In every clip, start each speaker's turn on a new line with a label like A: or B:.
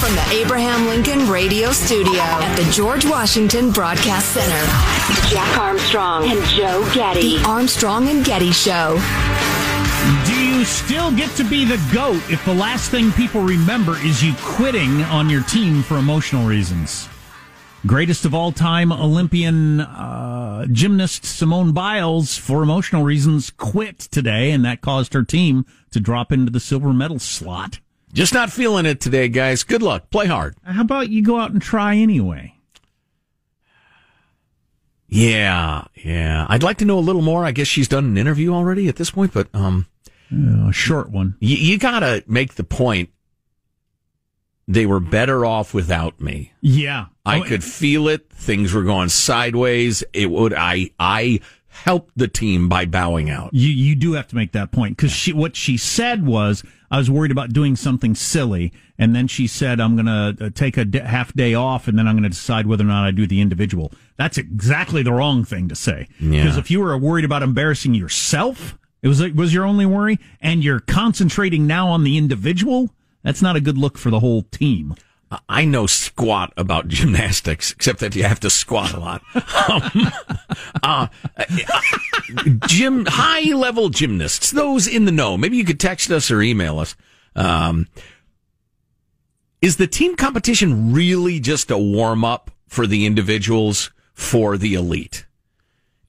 A: From the Abraham Lincoln Radio Studio at the George Washington Broadcast Center,
B: Jack Armstrong and Joe Getty.
A: The Armstrong and Getty Show.
C: Do you still get to be the GOAT if the last thing people remember is you quitting on your team for emotional reasons? Greatest of all time Olympian uh, gymnast Simone Biles, for emotional reasons, quit today, and that caused her team to drop into the silver medal slot.
D: Just not feeling it today, guys. Good luck. Play hard.
C: How about you go out and try anyway?
D: Yeah, yeah. I'd like to know a little more. I guess she's done an interview already at this point, but um,
C: uh, a short one.
D: You, you gotta make the point. They were better off without me.
C: Yeah,
D: I
C: Oh,
D: could feel it. Things were going sideways. It would. I. I helped the team by bowing out.
C: You you do have to make that point because she what she said was I was worried about doing something silly, and then she said I'm going to uh, take a d- half day off, and then I'm going to decide whether or not I do the individual. That's exactly the wrong thing to say.
D: Yeah.
C: Because if you were worried about embarrassing yourself, it was it was your only worry, and you're concentrating now on the individual. That's not a good look for the whole team.
D: I know squat about gymnastics, except that you have to squat a lot. Um, uh, gym, high level gymnasts, those in the know, maybe you could text us or email us. Um, is the team competition really just a warm up for the individuals for the elite?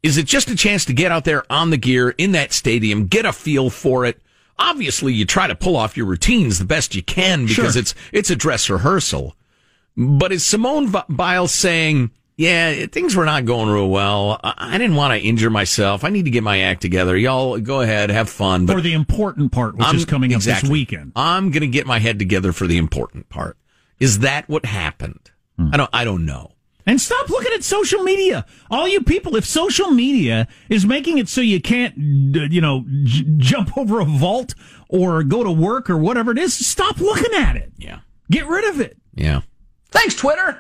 D: Is it just a chance to get out there on the gear in that stadium, get a feel for it? Obviously, you try to pull off your routines the best you can because
C: Sure.
D: it's it's a dress rehearsal. But is Simone Biles saying, "Yeah, things were not going real well. I, didn't want to injure myself. I need to get my act together. Y'all go ahead, have fun." But
C: for the important part, which
D: I'm-
C: is coming up
D: exactly.
C: this weekend.
D: I'm going to get my head together for the important part. Is that what happened?
C: Hmm.
D: I don't. I don't know.
C: And stop looking at social media. All you people, if social media is making it so you can't, you know, j- jump over a vault or go to work or whatever it is, stop looking at it.
D: Yeah.
C: Get rid of it.
D: Yeah. Thanks, Twitter.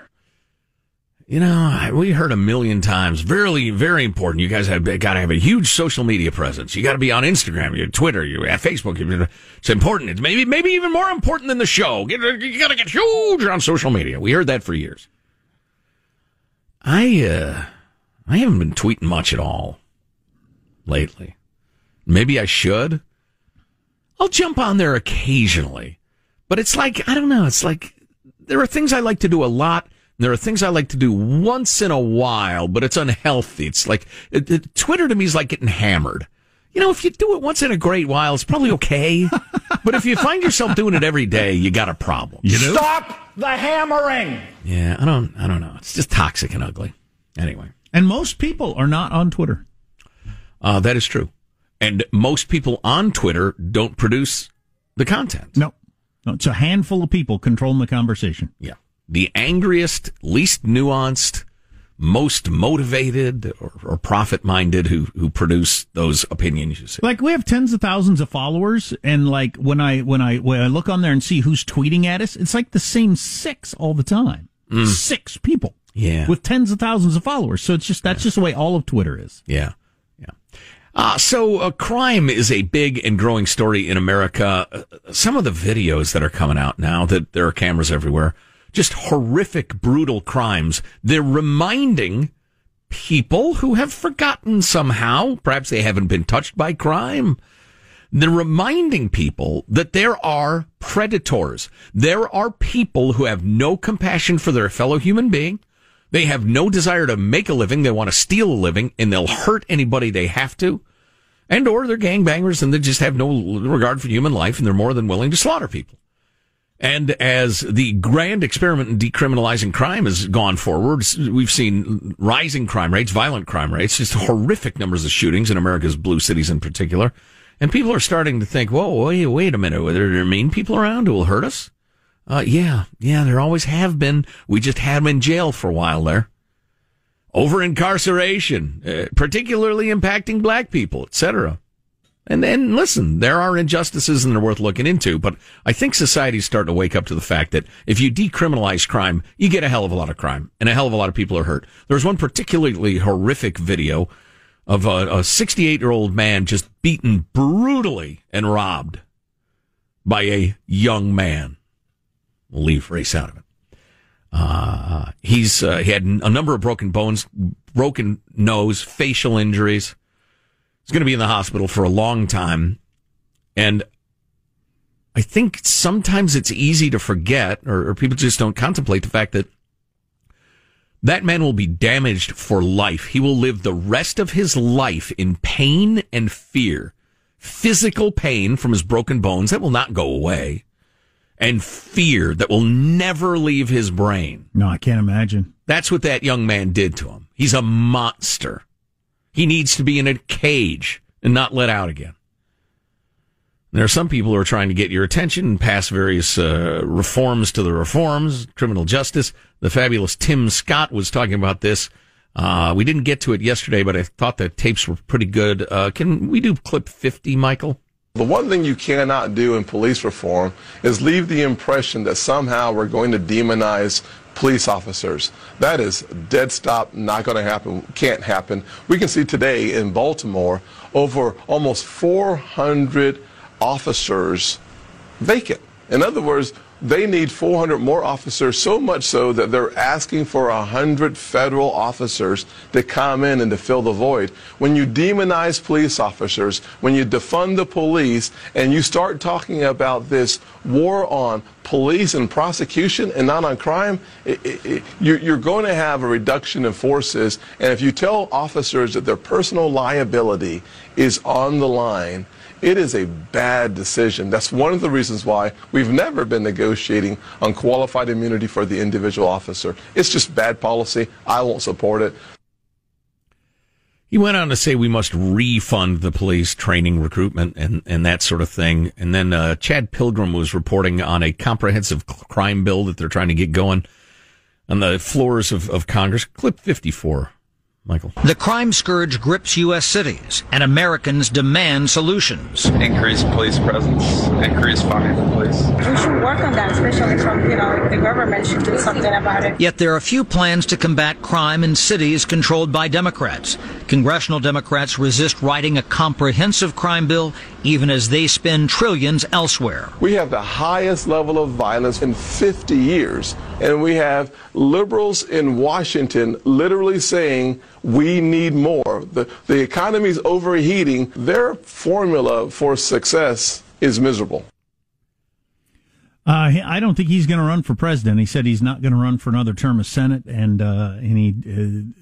D: You know, we heard a million times. Very, very important. You guys have got to have a huge social media presence. You got to be on Instagram, your Twitter, you at Facebook. You- It's important. It's maybe, maybe even more important than the show. Get, you got to get huge on social media. We heard that for years. I, uh, I haven't been tweeting much at all lately. Maybe I should. I'll jump on there occasionally, but it's like, I don't know. It's like, there are things I like to do a lot There are things I like to do once in a while, but it's unhealthy. It's like it, it, Twitter to me is like getting hammered. You know, if you do it once in a great while, it's probably okay. but if you find yourself doing it every day, you got a problem.
C: You know?
E: Stop the hammering.
D: Yeah, I don't, I don't know. It's just toxic and ugly. Anyway,
C: And most people are not on Twitter.
D: uh, that is true. And most people on Twitter don't produce the content.
C: No. No, it's a handful of people controlling the conversation.
D: Yeah. The angriest, least nuanced, most motivated or, or profit minded who, who produce those opinions you see.
C: Like we have tens of thousands of followers, and like when I when I when I look on there and see who's tweeting at us, it's like the same six all the time. Six people.
D: Yeah.
C: With tens of thousands of followers. So it's just that's just the way all of Twitter is.
D: Yeah. Yeah. Uh, so uh, crime is a big and growing story in America. Uh, some of the videos that are coming out now that there are cameras everywhere, just horrific, brutal crimes. They're reminding people who have forgotten somehow, perhaps they haven't been touched by crime. They're reminding people that there are predators. There are people who have no compassion for their fellow human being. They have no desire to make a living. They want to steal a living and they'll hurt anybody they have to. And or they're gangbangers and they just have no regard for human life and they're more than willing to slaughter people. And as the grand experiment in decriminalizing crime has gone forward, we've seen rising crime rates, violent crime rates, just horrific numbers of shootings in America's blue cities in particular. And people are starting to think, whoa, wait, wait a minute, are there mean people around who will hurt us? Uh, yeah, yeah, there always have been. We just had them in jail for a while there. Over incarceration, uh, particularly impacting black people, etc. And then listen, there are injustices and they're worth looking into, but I think society's starting to wake up to the fact that if you decriminalize crime, you get a hell of a lot of crime and a hell of a lot of people are hurt. There's one particularly horrific video of a 68 year old man just beaten brutally and robbed by a young man. We'll leave race out of it. Uh, he's uh, he had a number of broken bones, broken nose, facial injuries. He's going to be in the hospital for a long time, and I think sometimes it's easy to forget, or, or people just don't contemplate the fact that that man will be damaged for life. He will live the rest of his life in pain and fear, physical pain from his broken bones that will not go away and fear that will never leave his brain.
C: No, I can't imagine.
D: That's what that young man did to him. He's a monster. He needs to be in a cage and not let out again. There are some people who are trying to get your attention and pass various uh, reforms to the reforms, criminal justice. The fabulous Tim Scott was talking about this. Uh, we didn't get to it yesterday, but I thought the tapes were pretty good. Uh, can we do clip 50, Michael?
F: The one thing you cannot do in police reform is leave the impression that somehow we're going to demonize police officers. That is dead stop, not going to happen, can't happen. We can see today in Baltimore over almost 400 officers vacant. In other words, they need 400 more officers, so much so that they're asking for 100 federal officers to come in and to fill the void. When you demonize police officers, when you defund the police, and you start talking about this war on police and prosecution and not on crime, it, it, it, you're, you're going to have a reduction in forces. And if you tell officers that their personal liability is on the line, it is a bad decision. That's one of the reasons why we've never been negotiating on qualified immunity for the individual officer. It's just bad policy. I won't support it.
D: He went on to say we must refund the police training, recruitment, and, and that sort of thing. And then uh, Chad Pergram was reporting on a comprehensive crime bill that they're trying to get going on the floors of, of Congress. Clip 54. Michael.
G: The crime scourge grips U.S. cities, and Americans demand solutions.
H: Increase police presence, increase funding for police.
I: We should work on that, especially from, you know, the government should do something about it.
G: Yet there are few plans to combat crime in cities controlled by Democrats. Congressional Democrats resist writing a comprehensive crime bill, even as they spend trillions elsewhere.
F: We have the highest level of violence in 50 years, and we have liberals in Washington literally saying, we need more. The, the economy's overheating. Their formula for success is miserable.
C: Uh, I don't think he's going to run for president. He said he's not going to run for another term of Senate, and uh, and he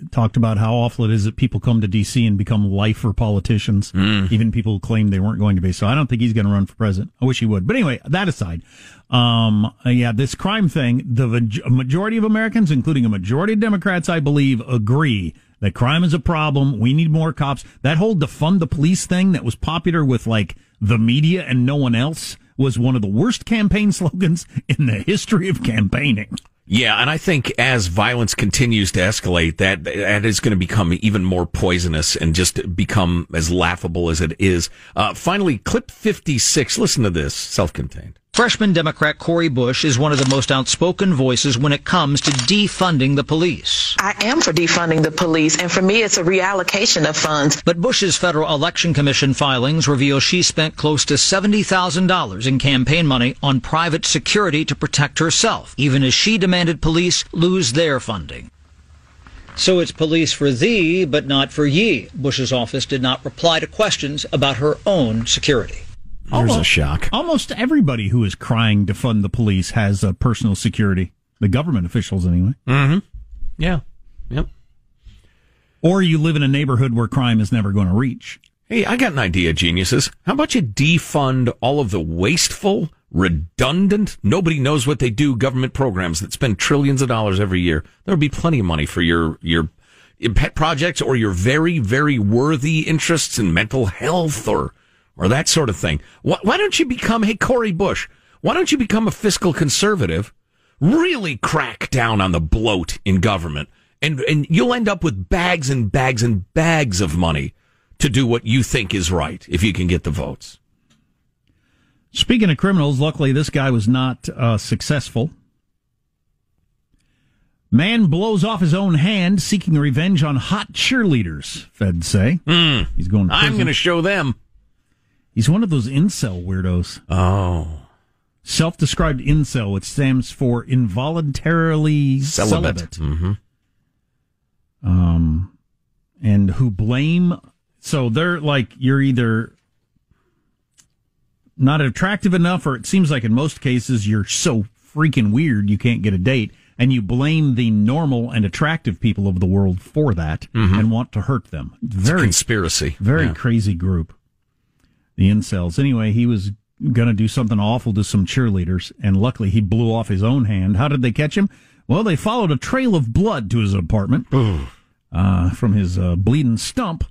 C: uh, talked about how awful it is that people come to D.C. and become lifer politicians, even people who claim they weren't going to be. So I don't think he's going to run for president. I wish he would. But anyway, that aside, um, uh, yeah, this crime thing, the majority of Americans, including a majority of Democrats, I believe, agree that crime is a problem. We need more cops. That whole defund the police thing that was popular with like the media and no one else was one of the worst campaign slogans in the history of campaigning.
D: Yeah, and I think as violence continues to escalate, that that is going to become even more poisonous and just become as laughable as it is. Uh, finally, clip fifty six. Listen to this, self contained.
G: Freshman Democrat Cori Bush is one of the most outspoken voices when it comes to defunding the police.
J: I am for defunding the police, and for me, it's a reallocation of funds.
G: But Bush's Federal Election Commission filings reveal she spent close to $70,000 in campaign money on private security to protect herself, even as she demanded police lose their funding. So it's police for thee, but not for ye. Bush's office did not reply to questions about her own security.
D: There's a shock.
C: Almost everybody who is crying to fund the police has uh, personal security. The government officials, anyway.
D: Mm-hmm. Yeah. Yep.
C: Or you live in a neighborhood where crime is never going to reach.
D: Hey, I got an idea, geniuses. How about you defund all of the wasteful, redundant, nobody knows what they do government programs that spend trillions of dollars every year? There'll be plenty of money for your, your, your pet projects or your very, very worthy interests in mental health or, or that sort of thing. Why, why don't you become, hey, Cori Bush, why don't you become a fiscal conservative? Really crack down on the bloat in government and, and you'll end up with bags and bags and bags of money to do what you think is right if you can get the votes.
C: Speaking of criminals, luckily this guy was not uh, successful. Man blows off his own hand seeking revenge on hot cheerleaders, feds say. Mm, He's going to
D: I'm going to show them.
C: He's one of those incel weirdos.
D: Oh.
C: Self described incel, which stands for involuntarily celibate.
D: Mm-hmm.
C: Um, and who blame. So they're like, you're either not attractive enough, or it seems like in most cases you're so freaking weird you can't get a date. And you blame the normal and attractive people of the world for that
D: Mhm.
C: and want to hurt them.
D: It's a
C: Very
D: conspiracy.
C: very
D: Yeah.
C: crazy group. The incels. Anyway, he was going to do something awful to some cheerleaders, and luckily he blew off his own hand. How did they catch him? Well, they followed a trail of blood to his apartment uh, from his uh, bleeding stump.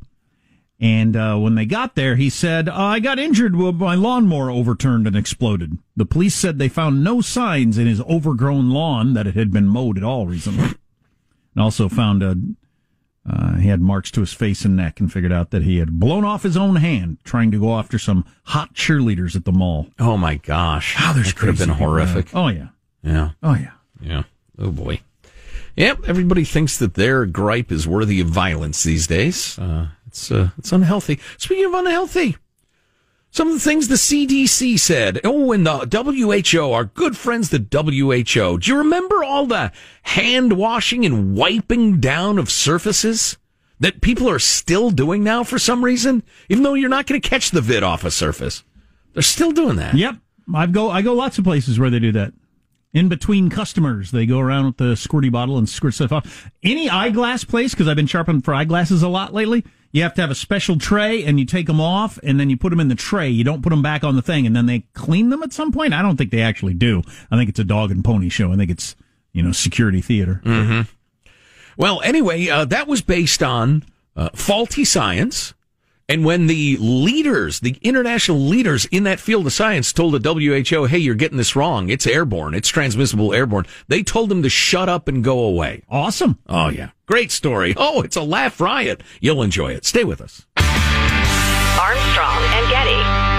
C: And uh, when they got there, he said, "Uh, I got injured when my lawnmower overturned and exploded. The police said they found no signs in his overgrown lawn that it had been mowed at all recently. And also found a, uh, he had marks to his face and neck and figured out that he had blown off his own hand trying to go after some hot cheerleaders at the mall.
D: Oh my gosh.
C: How there's
D: that could have been horrific.
C: Oh, yeah.
D: Yeah.
C: Oh, yeah.
D: Yeah. Oh boy. Yep. Everybody thinks that their gripe is worthy of violence these days. Uh, it's uh, it's unhealthy. Speaking of unhealthy, some of the things the CDC said. Oh, and the WHO, our good friends, the WHO. Do you remember all the hand washing and wiping down of surfaces that people are still doing now for some reason? Even though you're not going to catch the vid off a surface, they're still doing that.
C: Yep. I go I go lots of places where they do that. In between customers, they go around with the squirty bottle and squirt stuff off. Any eyeglass place, because I've been sharpening for eyeglasses a lot lately, you have to have a special tray and you take them off and then you put them in the tray. You don't put them back on the thing and then they clean them at some point. I don't think they actually do. I think it's a dog and pony show. I think it's, you know, security theater.
D: hmm Well, anyway, uh, that was based on uh, faulty science. And when the leaders, the international leaders in that field of science told the WHO, hey, you're getting this wrong. It's airborne. It's transmissible airborne. They told them to shut up and go away.
C: Awesome.
D: Oh, yeah. Great story. Oh, it's a laugh riot. You'll enjoy it. Stay with us.
B: Armstrong and Getty.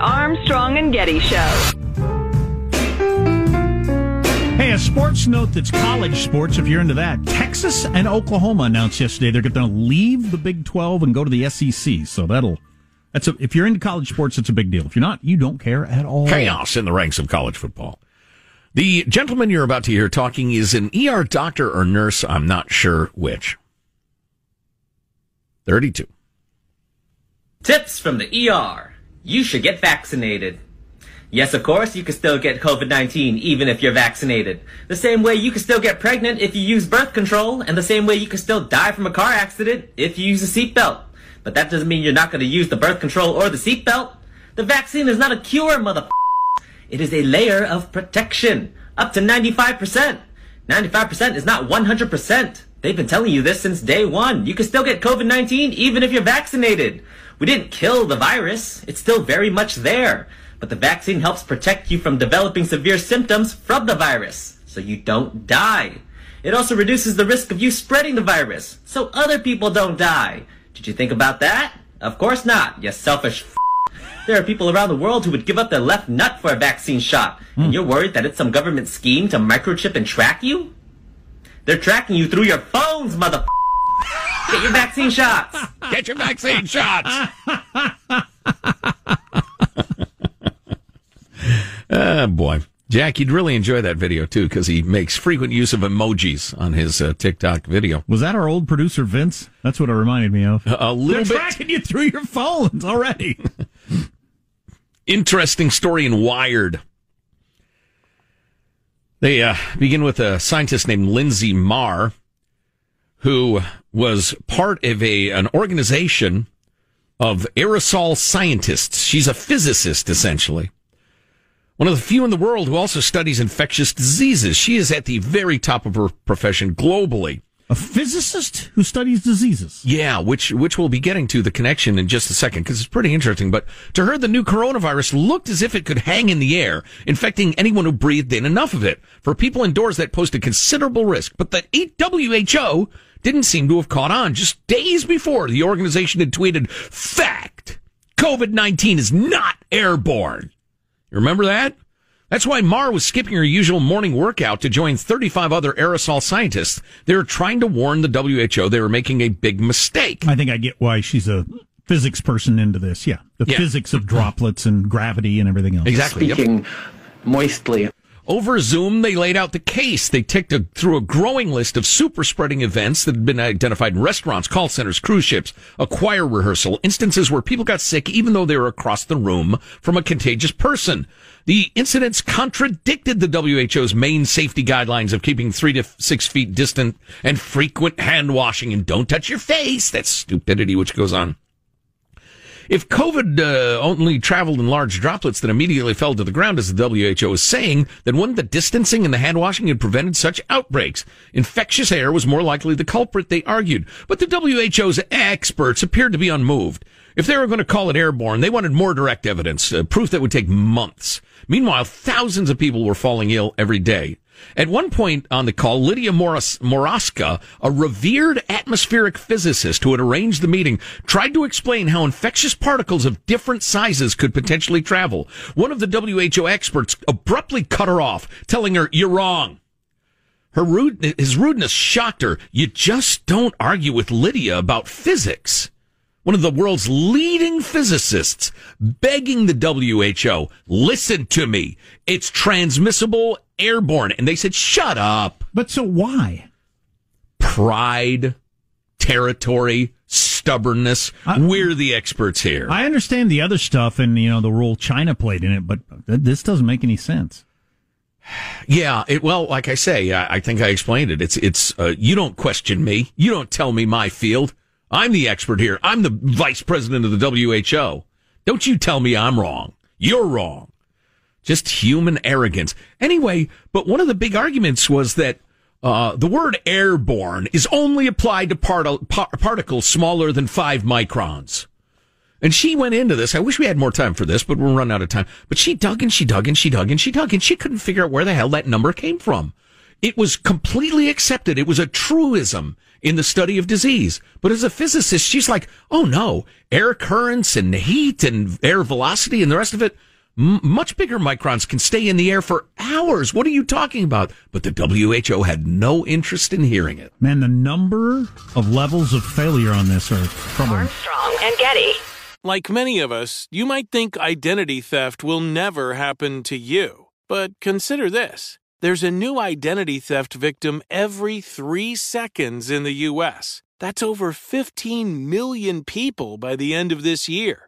B: Armstrong and Getty Show.
C: Hey, a sports note that's college sports, if you're into that. Texas and Oklahoma announced yesterday they're going to leave the Big 12 and go to the SEC. So that'll, that's a, if you're into college sports, it's a big deal. If you're not, you don't care at all.
D: Chaos in the ranks of college football. The gentleman you're about to hear talking is an ER doctor or nurse. I'm not sure which. 32.
K: Tips from the ER. You should get vaccinated. Yes, of course, you can still get COVID-19 even if you're vaccinated. The same way you can still get pregnant if you use birth control, and the same way you can still die from a car accident if you use a seatbelt. But that doesn't mean you're not going to use the birth control or the seatbelt. The vaccine is not a cure, mother. It is a layer of protection, up to 95%. 95% is not 100%. They've been telling you this since day one. You can still get COVID-19 even if you're vaccinated. We didn't kill the virus. It's still very much there. But the vaccine helps protect you from developing severe symptoms from the virus, so you don't die. It also reduces the risk of you spreading the virus, so other people don't die. Did you think about that? Of course not, you selfish f- There are people around the world who would give up their left nut for a vaccine shot, and hmm. you're worried that it's some government scheme to microchip and track you? They're tracking you through your phones, mother. Get your vaccine shots.
D: Get your vaccine shots. Ah, boy. Jack, you'd really enjoy that video too because he makes frequent use of emojis on his uh, TikTok video.
C: Was that our old producer Vince? That's what it reminded me of.
D: A little
C: They're
D: bit.
C: tracking you through your phones already.
D: Interesting story in Wired. They uh, begin with a scientist named Linsey Marr, who was part of a an organization of aerosol scientists. She's a physicist, essentially. One of the few in the world who also studies infectious diseases. She is at the very top of her profession globally.
C: A physicist who studies diseases.
D: Yeah, which which we'll be getting to the connection in just a second because it's pretty interesting. But to her, the new coronavirus looked as if it could hang in the air, infecting anyone who breathed in enough of it. For people indoors, that posed a considerable risk. But the WHO didn't seem to have caught on. Just days before, the organization had tweeted, "Fact: COVID nineteen is not airborne." You remember that? That's why Marr was skipping her usual morning workout to join 35 other aerosol scientists. They were trying to warn the WHO they were making a big mistake.
C: I think I get why she's a physics person into this. Yeah. The
D: Yeah.
C: physics of droplets and gravity and everything else.
D: Exactly. Yep.
L: Moistly.
D: Over Zoom, they laid out the case. They ticked a, through a growing list of super spreading events that had been identified in restaurants, call centers, cruise ships, a choir rehearsal, instances where people got sick even though they were across the room from a contagious person. The incidents contradicted the WHO's main safety guidelines of keeping three to six feet distant and frequent hand washing and don't touch your face. That's stupidity which goes on. If COVID uh, only traveled in large droplets that immediately fell to the ground, as the WHO is saying, then wouldn't the distancing and the hand washing have prevented such outbreaks? Infectious air was more likely the culprit, they argued. But the WHO's experts appeared to be unmoved. If they were going to call it airborne, they wanted more direct evidence, uh, proof that would take months. Meanwhile, thousands of people were falling ill every day. At one point on the call, Lidia Morawska, a revered atmospheric physicist who had arranged the meeting, tried to explain how infectious particles of different sizes could potentially travel. One of the WHO experts abruptly cut her off, telling her, you're wrong. Her rude, his rudeness shocked her. You just don't argue with Lidia about physics. One of the world's leading physicists begging the WHO, listen to me. It's transmissible airborne. And they said, shut up.
C: But so why?
D: Pride, territory, stubbornness. We're the experts here.
C: I understand the other stuff and, you know, the role China played in it, but th- this doesn't make any sense.
D: Yeah, it, well, like I say, I, I think I explained it. It's, it's, uh, you don't question me. You don't tell me my field. I'm the expert here. I'm the vice president of the WHO. Don't you tell me I'm wrong. You're wrong. Just human arrogance. Anyway, but one of the big arguments was that, uh, the word airborne is only applied to part- par- particles smaller than five microns. And she went into this. I wish we had more time for this, but we're running out of time. But she dug and she dug and she dug and she dug and she couldn't figure out where the hell that number came from. It was completely accepted. It was a truism in the study of disease. But as a physicist, she's like, oh no, air currents and heat and air velocity and the rest of it, m- much bigger microns can stay in the air for hours. What are you talking about? But the WHO had no interest in hearing it.
C: Man, the number of levels of failure on this are troubling.
B: Armstrong and Getty.
M: Like many of us, you might think identity theft will never happen to you. But consider this There's a new identity theft victim every three seconds in the U.S. That's over 15 million people by the end of this year,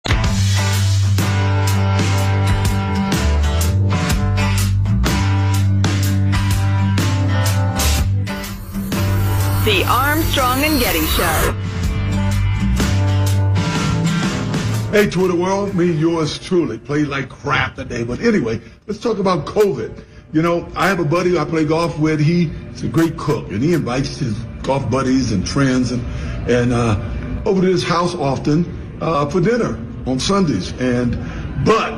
B: The Armstrong and Getty Show.
N: Hey, Twitter world, me, yours truly, played like crap today. But anyway, let's talk about COVID. You know, I have a buddy I play golf with. He's a great cook, and he invites his golf buddies and friends and and uh, over to his house often uh, for dinner on Sundays. And but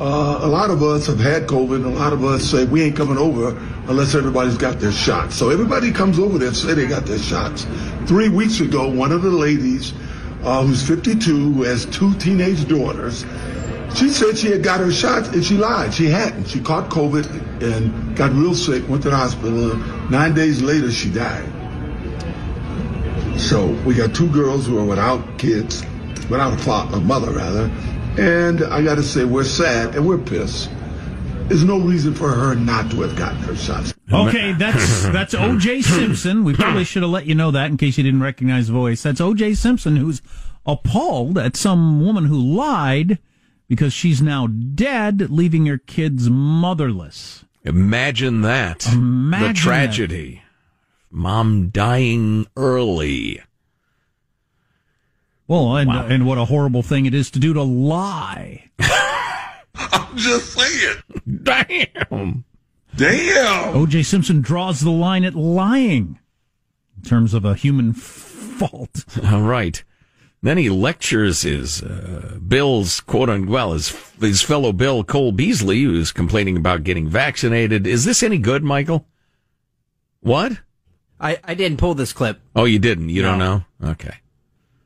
N: uh, a lot of us have had COVID, and a lot of us say we ain't coming over unless everybody's got their shots. So everybody comes over there and say they got their shots. Three weeks ago, one of the ladies, uh, who's 52, who has two teenage daughters, she said she had got her shots, and she lied. She hadn't. She caught COVID and got real sick, went to the hospital. Nine days later, she died. So we got two girls who are without kids, without a, father, a mother rather, and I got to say we're sad and we're pissed. There's no reason for her not to have gotten her shots.
C: Okay, that's that's O.J. Simpson. We probably should have let you know that in case you didn't recognize the voice. That's O.J. Simpson, who's appalled at some woman who lied because she's now dead, leaving her kids motherless.
D: Imagine that.
C: Imagine
D: the tragedy. Mom dying early.
C: Well, and and what a horrible thing it is to do to lie.
N: I'm just saying.
D: Damn.
N: Damn.
C: O.J. Simpson draws the line at lying in terms of a human fault.
D: All right. Then he lectures his uh, Bill's quote unquote well his his fellow Bill Cole Beasley, who's complaining about getting vaccinated. Is this any good, Michael? What?
O: I, I didn't pull this clip.
D: Oh, you didn't. You don't know. Okay.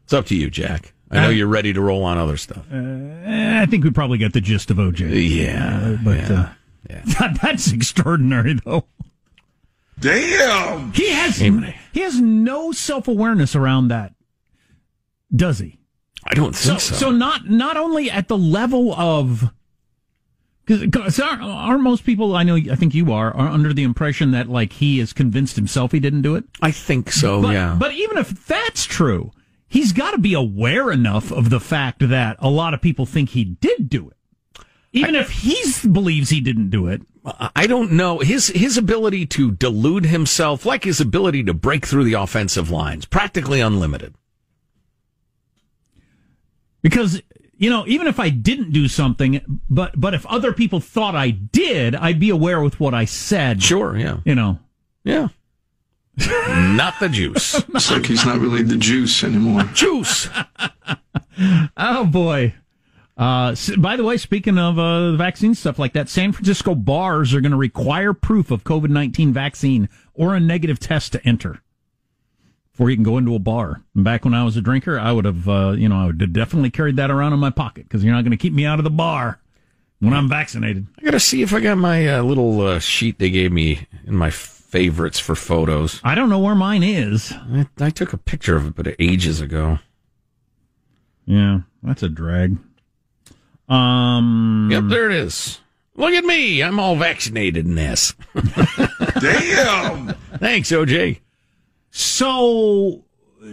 D: It's up to you, Jack. I know
C: Uh,
D: you're ready to roll on other stuff.
C: Eh, I think we probably got the gist of O.J.
D: Yeah,
C: Uh, but
D: yeah,
C: Uh, that's extraordinary, though.
N: Damn.
C: He has he has no self awareness around that, does he?
D: I don't think so.
C: So not not only at the level of Because aren't, aren't most people I know? I think you are are under the impression that like he has convinced himself he didn't do it.
D: I think so.
C: But,
D: yeah.
C: But even if that's true, he's got to be aware enough of the fact that a lot of people think he did do it. Even I, if he believes he didn't do it,
D: I don't know his his ability to delude himself, like his ability to break through the offensive lines, practically unlimited.
C: Because you know, even if I didn't do something, but but if other people thought I did, I'd be aware with what I said.
D: Sure, yeah.
C: You know.
D: Yeah. not the juice.
P: It's like he's not really the juice anymore.
D: Juice.
C: oh boy. Uh, by the way, speaking of uh, vaccine stuff like that, San Francisco bars are going to require proof of COVID nineteen vaccine or a negative test to enter before you can go into a bar. And back when I was a drinker, I would have, uh, you know, I would have definitely carried that around in my pocket because you're not going to keep me out of the bar when I'm vaccinated.
D: I got to see if I got my uh, little uh, sheet they gave me in my favorites for photos.
C: I don't know where mine is.
D: I, I took a picture of it, but ages ago.
C: Yeah, that's a drag. Um.
D: Yep, there it is. Look at me. I'm all vaccinated in this.
P: Damn.
D: Thanks, OJ.
C: So,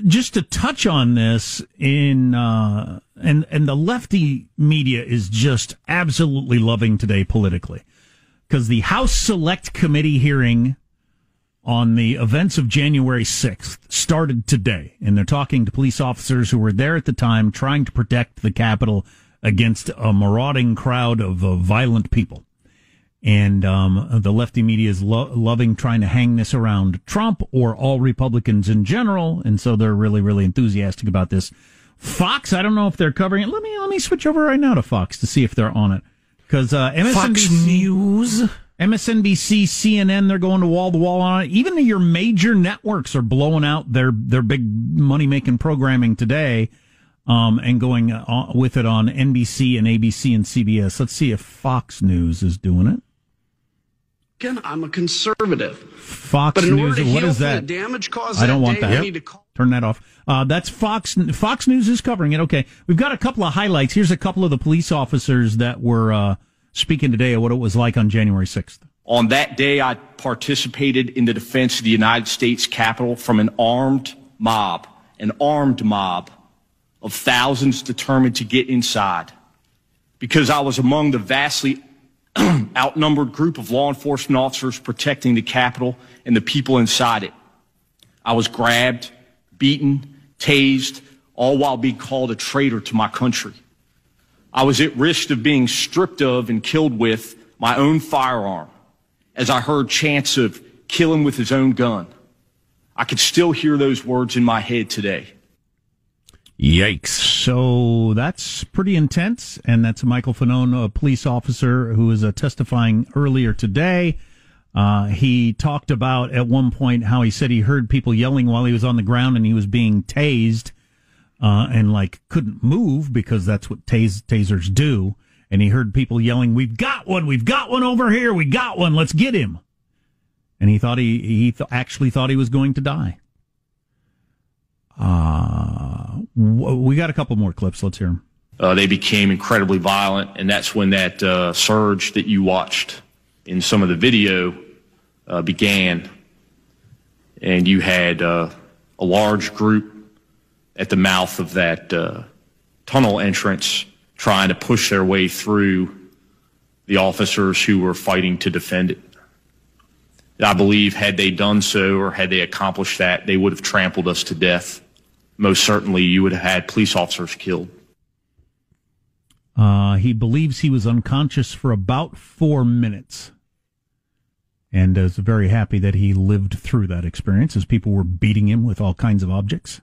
C: just to touch on this, in uh, and and the lefty media is just absolutely loving today politically, because the House Select Committee hearing on the events of January 6th started today, and they're talking to police officers who were there at the time, trying to protect the Capitol against a marauding crowd of uh, violent people. And um, the lefty media is lo- loving trying to hang this around Trump or all Republicans in general, and so they're really, really enthusiastic about this. Fox, I don't know if they're covering it. Let me let me switch over right now to Fox to see if they're on it. Because uh, MSNBC
D: Fox News,
C: MSNBC, CNN, they're going to wall to wall on it. Even your major networks are blowing out their their big money making programming today. Um, and going uh, with it on NBC and ABC and CBS. Let's see if Fox News is doing it.
P: Again, I'm a conservative.
C: Fox News. What is that?
P: Damage caused
C: I don't want
P: day,
C: that.
P: need to call-
C: Turn that off. Uh, that's Fox. Fox News is covering it. Okay, we've got a couple of highlights. Here's a couple of the police officers that were uh, speaking today of what it was like on January 6th.
Q: On that day, I participated in the defense of the United States Capitol from an armed mob, an armed mob of thousands determined to get inside. Because I was among the vastly outnumbered group of law enforcement officers protecting the Capitol and the people inside it. I was grabbed, beaten, tased, all while being called a traitor to my country. I was at risk of being stripped of and killed with my own firearm as I heard chants of kill him with his own gun. I could still hear those words in my head today.
D: Yikes.
C: So that's pretty intense. And that's Michael Fanone, a police officer who is uh, testifying earlier today. Uh, he talked about at one point how he said he heard people yelling while he was on the ground and he was being tased, uh, and like couldn't move because that's what tas- tasers do. And he heard people yelling, "We've got one! We've got one over here! We got one! Let's get him!" And he thought he he th- actually thought he was going to die. Uh, we got a couple more clips. Let's hear them.
Q: Uh, they became incredibly violent, and that's when that uh, surge that you watched in some of the video uh, began. And you had uh, a large group at the mouth of that uh, tunnel entrance trying to push their way through the officers who were fighting to defend it. I believe had they done so or had they accomplished that, they would have trampled us to death. Most certainly, you would have had police officers killed.
C: Uh, he believes he was unconscious for about four minutes and is very happy that he lived through that experience as people were beating him with all kinds of objects.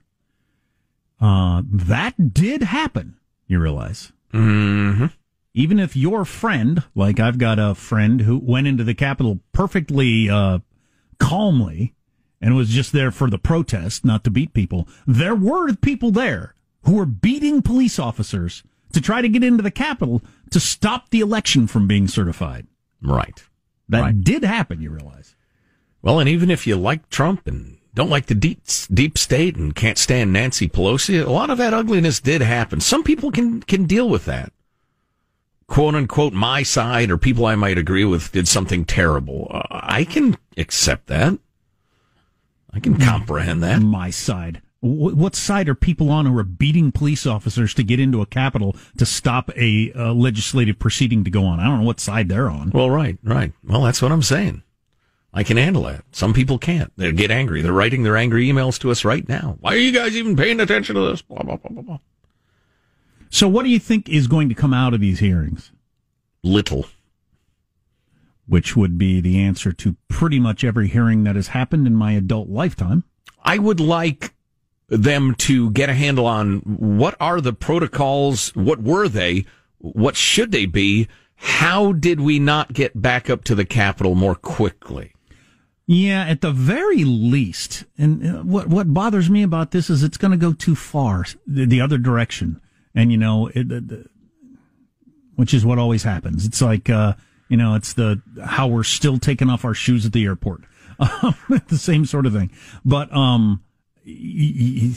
C: Uh, that did happen, you realize.
D: Mm-hmm.
C: Even if your friend, like I've got a friend who went into the Capitol perfectly uh, calmly and was just there for the protest, not to beat people, there were people there who were beating police officers to try to get into the Capitol to stop the election from being certified.
D: Right.
C: That
D: right.
C: did happen, you realize.
D: Well, and even if you like Trump and don't like the deep deep state and can't stand Nancy Pelosi, a lot of that ugliness did happen. Some people can can deal with that. quote unquote my side or people I might agree with did something terrible. Uh, I can accept that. I can comprehend that.
C: My side. Wh- What side are people on who are beating police officers to get into a capitol to stop a uh, legislative proceeding to go on? I don't know what side they're on.
D: Well, right, right. Well, that's what I'm saying. I can handle that. Some people can't. They get angry. They're writing their angry emails to us right now. Why are you guys even paying attention to this? Blah, blah, blah, blah, blah.
C: So, what do you think is going to come out of these hearings?
D: Little.
C: Which would be the answer to pretty much every hearing that has happened in my adult lifetime.
D: I would like them to get a handle on what are the protocols, what were they, what should they be, how did we not get back up to the Capitol more quickly?
C: Yeah, at the very least. And uh, what what bothers me about this is it's going to go too far the, the other direction. And you know, it, the, the, which is what always happens. It's like uh, you know, it's the how we're still taking off our shoes at the airport. The same sort of thing. But um y- y-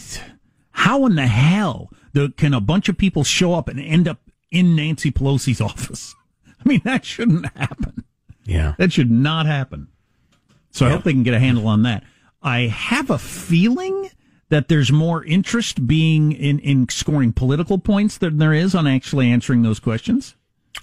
C: how in the hell the, can a bunch of people show up and end up in Nancy Pelosi's office? I mean, that shouldn't happen.
D: Yeah.
C: That should not happen. So I hope they can get a handle on that. I have a feeling that there's more interest being in, in scoring political points than there is on actually answering those questions.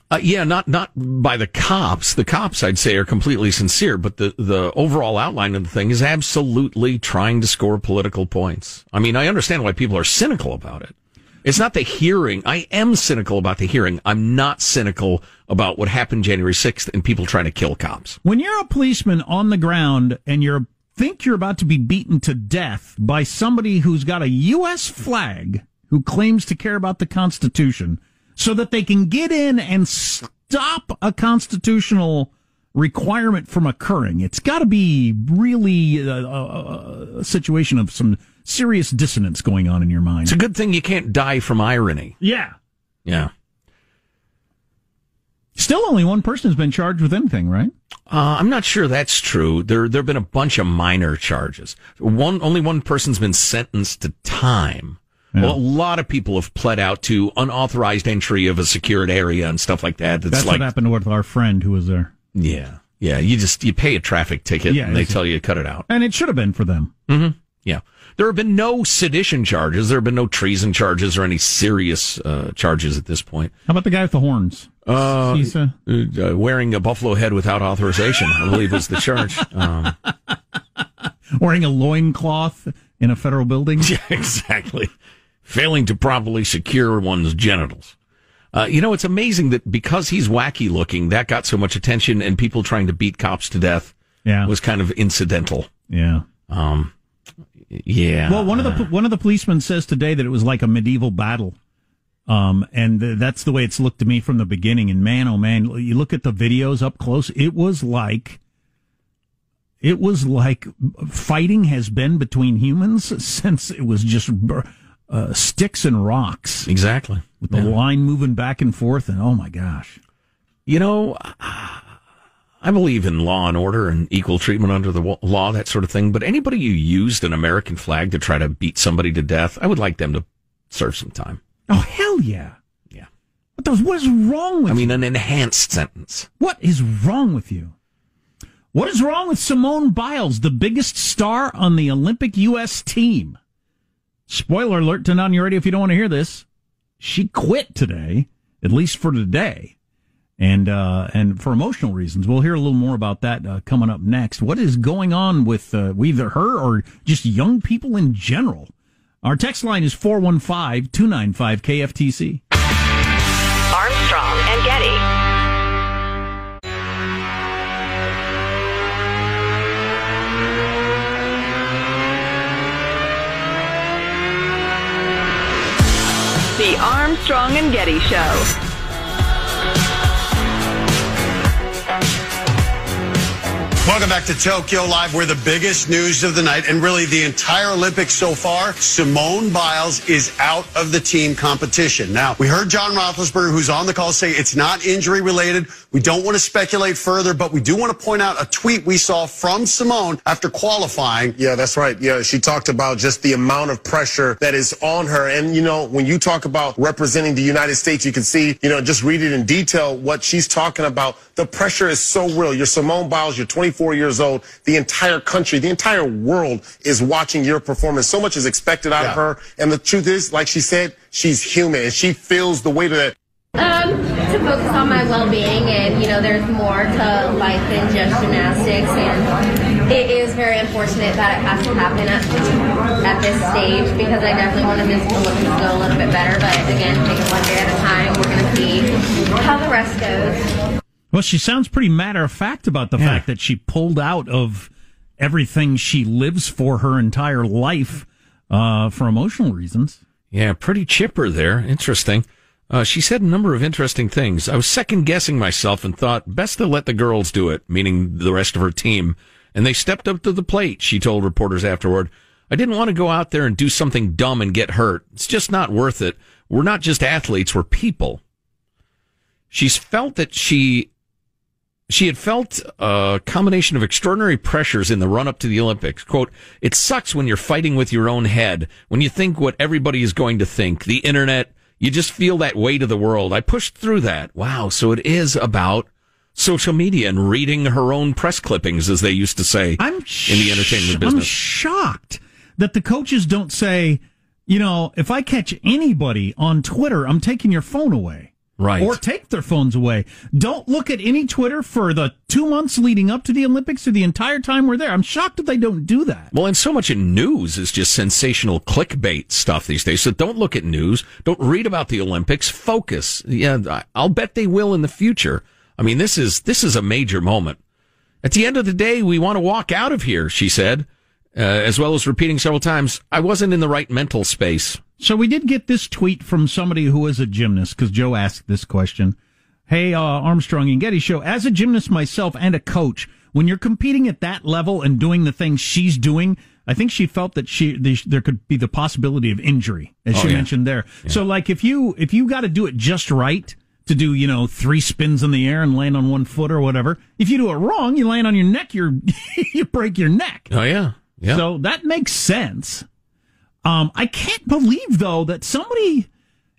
D: Uh, yeah, not not by the cops. The cops, I'd say, are completely sincere, but the the overall outline of the thing is absolutely trying to score political points. I mean, I understand why people are cynical about it. It's not the hearing. I am cynical about the hearing. I'm not cynical about what happened January 6th and people trying to kill cops.
C: When you're a policeman on the ground and you think you're about to be beaten to death by somebody who's got a U.S. flag who claims to care about the Constitution so that they can get in and stop a constitutional requirement from occurring, it's got to be really a, a, a situation of some serious dissonance going on in your mind.
D: It's a good thing you can't die from irony.
C: Yeah.
D: Yeah.
C: Still, only one person has been charged with anything, right?
D: Uh, I'm not sure that's true. There, there have been a bunch of minor charges. One, only one person's been sentenced to time.
C: Yeah.
D: Well, a lot of people have pled out to unauthorized entry of a secured area and stuff like that. It's
C: That's
D: like,
C: what happened with our friend who was there.
D: yeah, yeah. You just you pay a traffic ticket
C: Yeah,
D: and they tell you to cut it out.
C: And it should have been for them.
D: Mm-hmm. Yeah. There have been no sedition charges. There have been no treason charges or any serious uh, charges at this point.
C: How about the guy with the horns?
D: Uh,
C: uh,
D: uh, wearing a buffalo head without authorization, I believe, was the charge. Um,
C: wearing a loincloth in a federal building.
D: Yeah, exactly. Failing to properly secure one's genitals. Uh, you know, it's amazing that because he's wacky looking, that got so much attention, and people trying to beat cops to death
C: Yeah.
D: was kind of incidental.
C: Yeah.
D: Um, yeah.
C: Well, one of the one of the policemen says today that it was like a medieval battle, um, and th- that's the way it's looked to me from the beginning. And man, oh man, you look at the videos up close, it was like it was like fighting has been between humans since it was just uh, sticks and rocks.
D: Exactly.
C: With the line moving back and forth, and oh my gosh.
D: You know, I believe in law and order and equal treatment under the law, that sort of thing. But anybody who used an American flag to try to beat somebody to death, I would like them to serve some time.
C: Oh hell yeah.
D: Yeah.
C: What, the, what is wrong with
D: I mean, an enhanced sentence.
C: What is wrong with you? What is wrong with Simone Biles, the biggest star on the Olympic U.S. team? Spoiler alert, turn on your radio if you don't want to hear this. She quit today, at least for today. And, uh, and for emotional reasons. We'll hear a little more about that, uh, coming up next. What is going on with, uh, either her or just young people in general? Our text line is 415-295-KFTC.
A: Armstrong and Getty.
B: The Armstrong and Getty Show.
R: Welcome back to Tokyo Live, where the biggest news of the night, and really the entire Olympics so far, Simone Biles is out of the team competition. Now, we heard John Roethlisberger, who's on the call, say it's not injury related. We don't want to speculate further, but we do want to point out a tweet we saw from Simone after qualifying.
S: Yeah, that's right. Yeah, she talked about just the amount of pressure that is on her. And, you know, when you talk about representing the United States, you can see, you know, just read it in detail what she's talking about. The pressure is so real. You're Simone Biles, you're 24 years old. The entire country, the entire world is watching your performance. So much is expected out of her. And the truth is, like she said, she's human and she feels the weight of that.
T: Um, to focus on my well-being, and you know, there's more to life than just gymnastics, and it is very unfortunate that it has to happen at, at this stage because I definitely wanted this Olympics to go a little bit better. But again, take it one day at a time. We're going to see how the rest goes.
C: Well, she sounds pretty matter of fact about the fact that she pulled out of everything she lives for her entire life uh, for emotional reasons.
D: Yeah, pretty chipper there. Interesting. Uh, she said a number of interesting things. I was second guessing myself and thought best to let the girls do it, meaning the rest of her team. And they stepped up to the plate, she told reporters afterward. I didn't want to go out there and do something dumb and get hurt. It's just not worth it. We're not just athletes, we're people. She's felt that she she had felt a combination of extraordinary pressures in the run up to the Olympics. Quote, it sucks when you're fighting with your own head, when you think what everybody is going to think, the internet, you just feel that weight of the world. I pushed through that. Wow. So it is about social media and reading her own press clippings, as they used to say
C: I'm
D: in the entertainment business.
C: I'm shocked that the coaches don't say, you know, if I catch anybody on Twitter, I'm taking your phone away.
D: Right.
C: Or take their phones away. Don't look at any Twitter for the two months leading up to the Olympics or the entire time we're there. I'm shocked that they don't do that.
D: Well, and so much in news is just sensational clickbait stuff these days. So don't look at news. Don't read about the Olympics. Focus. Yeah, I'll bet they will in the future. I mean, this is this is a major moment. At the end of the day, we want to walk out of here, she said, uh, as well as repeating several times, I wasn't in the right mental space.
C: So we did get this tweet from somebody who is a gymnast because Joe asked this question. Hey, uh, Armstrong and Getty show. As a gymnast myself and a coach, when you're competing at that level and doing the things she's doing, I think she felt that she the, there could be the possibility of injury, as
D: Oh,
C: she
D: yeah.
C: mentioned there. So, like if you if you got to do it just right to do you know three spins in the air and land on one foot or whatever, if you do it wrong, you land on your neck, you're you break your neck.
D: Oh yeah, yeah.
C: So that makes sense. Um, I can't believe though that somebody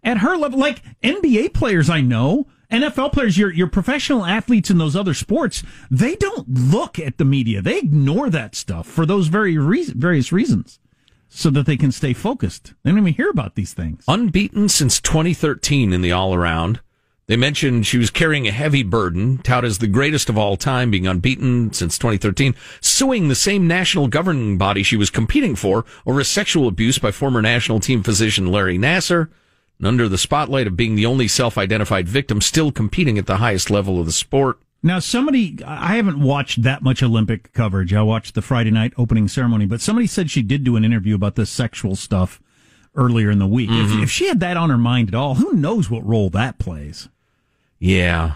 C: at her level, like NBA players, I know, NFL players, your your professional athletes in those other sports, they don't look at the media. They ignore that stuff for those very various reasons, so that they can stay focused. They don't even hear about these things.
D: Unbeaten since 2013 in the all around. They mentioned she was carrying a heavy burden, touted as the greatest of all time, being unbeaten since 2013, suing the same national governing body she was competing for over sexual abuse by former national team physician Larry Nassar, and under the spotlight of being the only self-identified victim still competing at the highest level of the sport.
C: Now, somebody, I haven't watched that much Olympic coverage. I watched the Friday night opening ceremony, but somebody said she did do an interview about this sexual stuff earlier in the week.
D: Mhm.
C: If, if she had that on her mind at all, who knows what role that plays?
D: Yeah.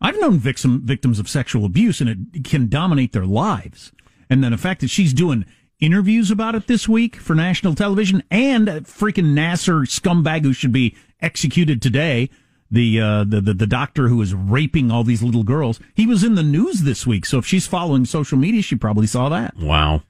C: I've known victim, victims of sexual abuse, and it can dominate their lives. And then the fact that she's doing interviews about it this week for national television, and a freaking Nassar scumbag who should be executed today, the, uh, the the the doctor who is raping all these little girls, he was in the news this week. So if she's following social media, she probably saw that.
D: Wow.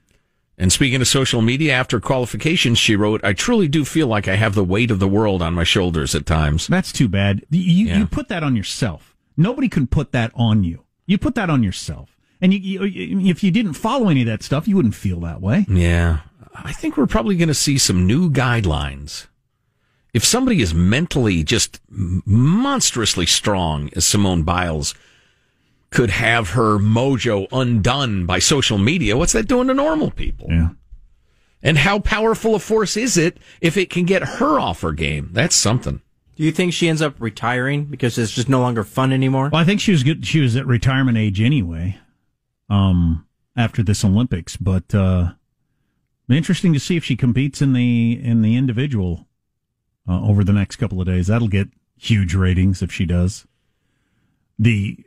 D: And speaking of social media, after qualifications, she wrote, I truly do feel like I have the weight of the world on my shoulders at times.
C: That's too bad. You, you put that on yourself. Nobody can put that on you. You put that on yourself. And you, you, if you didn't follow any of that stuff, you wouldn't feel that way.
D: Yeah. I think we're probably going to see some new guidelines. If somebody is mentally just monstrously strong, as Simone Biles could have her mojo undone by social media, what's that doing to normal people?
C: Yeah.
D: And how powerful a force is it if it can get her off her game? That's something.
O: Do you think she ends up retiring because it's just no longer fun anymore?
C: Well, I think she was good. She was at retirement age anyway. Um, after this Olympics, but uh, interesting to see if she competes in the in the individual uh, over the next couple of days. That'll get huge ratings if she does. The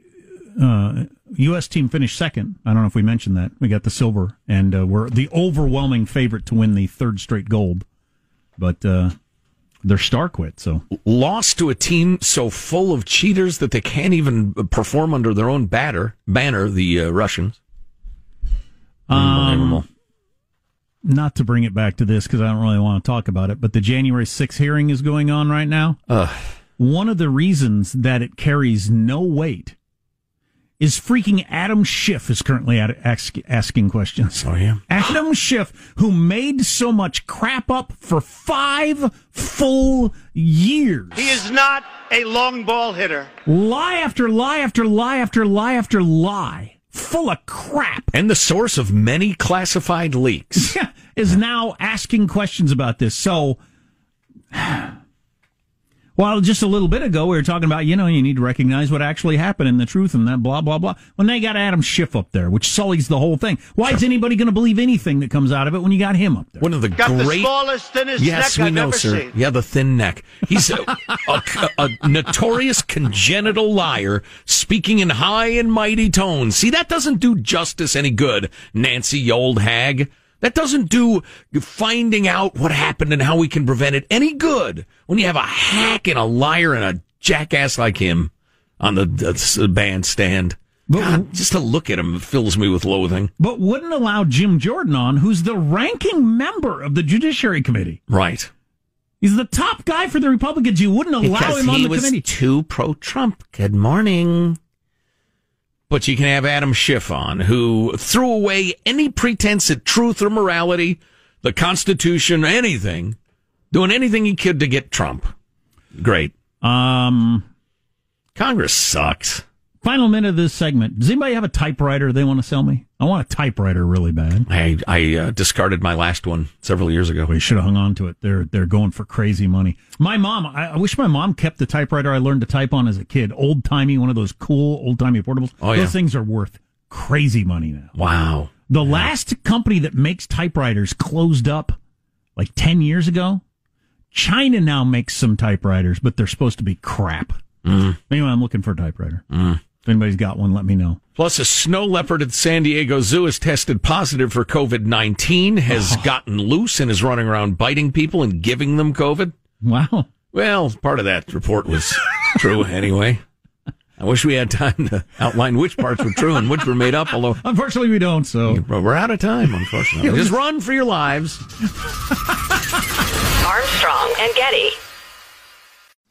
C: uh, U.S. team finished second. I don't know if we mentioned that. We got the silver, and uh, we're the overwhelming favorite to win the third straight gold. But uh, their star quit, so
D: lost to a team so full of cheaters that they can't even perform under their own batter banner. The uh, Russians.
C: Um, not to bring it back to this because I don't really want to talk about it, but the January 6th hearing is going on right now. One of the reasons that it carries no weight is freaking Adam Schiff is currently at, ask, asking questions.
D: Oh, yeah.
C: Adam Schiff, who made so much crap up for five full years.
U: He is not a long ball hitter.
C: Lie after lie after lie after lie after lie. Full of crap.
D: And the source of many classified leaks.
C: Yeah, is now asking questions about this. So, well, just a little bit ago, we were talking about, you know, you need to recognize what actually happened and the truth and that blah, blah, blah. When they got Adam Schiff up there, which sullies the whole thing. Why is anybody going to believe anything that comes out of it when you got him up there?
D: One of the
U: Got
D: great.
U: the smallest, thinnest
D: yes,
U: neck
D: we
U: I've
D: know,
U: ever
D: sir.
U: seen.
D: Yeah, the thin neck. He's a, a, a notorious congenital liar, speaking in high and mighty tones. See, that doesn't do justice any good, Nancy, you old hag. That doesn't do finding out what happened and how we can prevent it any good when you have a hack and a liar and a jackass like him on the, the bandstand. God, just to look at him fills me with loathing.
C: But wouldn't allow Jim Jordan on, who's the ranking member of the Judiciary Committee.
D: Right.
C: He's the top guy for the Republicans. You wouldn't allow
D: Because
C: him on
D: he
C: the
D: was
C: committee.
D: too pro-Trump. Good morning. But you can have Adam Schiff on, who threw away any pretense at truth or morality, the Constitution, anything, doing anything he could to get Trump. Great.
C: Um,
D: Congress sucks.
C: Final minute of this segment. Does anybody have a typewriter they want to sell me? I want a typewriter really bad.
D: I I uh, discarded my last one several years ago.
C: We should have hung on to it. They're they're going for crazy money. My mom, I, I wish my mom kept the typewriter I learned to type on as a kid. Old timey, one of those cool old timey portables.
D: Oh, yeah.
C: Those things are worth crazy money now.
D: Wow.
C: The last company that makes typewriters closed up like 10 years ago. China now makes some typewriters, but they're supposed to be crap.
D: Mm.
C: Anyway, I'm looking for a typewriter.
D: Mm.
C: If anybody's got one, let me know.
D: Plus, a snow leopard at San Diego Zoo has tested positive for COVID 19, has oh. gotten loose and is running around biting people and giving them COVID.
C: Wow.
D: Well, part of that report was true anyway. I wish we had time to outline which parts were true and which were made up, although
C: Unfortunately, we don't, so.
D: we're out of time, unfortunately. Just run for your lives.
B: Armstrong and Getty.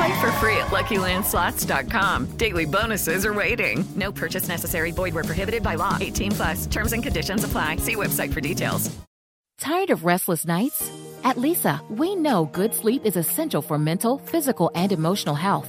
V: Play for free at LuckyLandSlots.com. Daily bonuses are waiting. No purchase necessary. Void where prohibited by law. 18 plus. Terms and conditions apply. See website for details.
W: Tired of restless nights? At Leesa, we know good sleep is essential for mental, physical, and emotional health.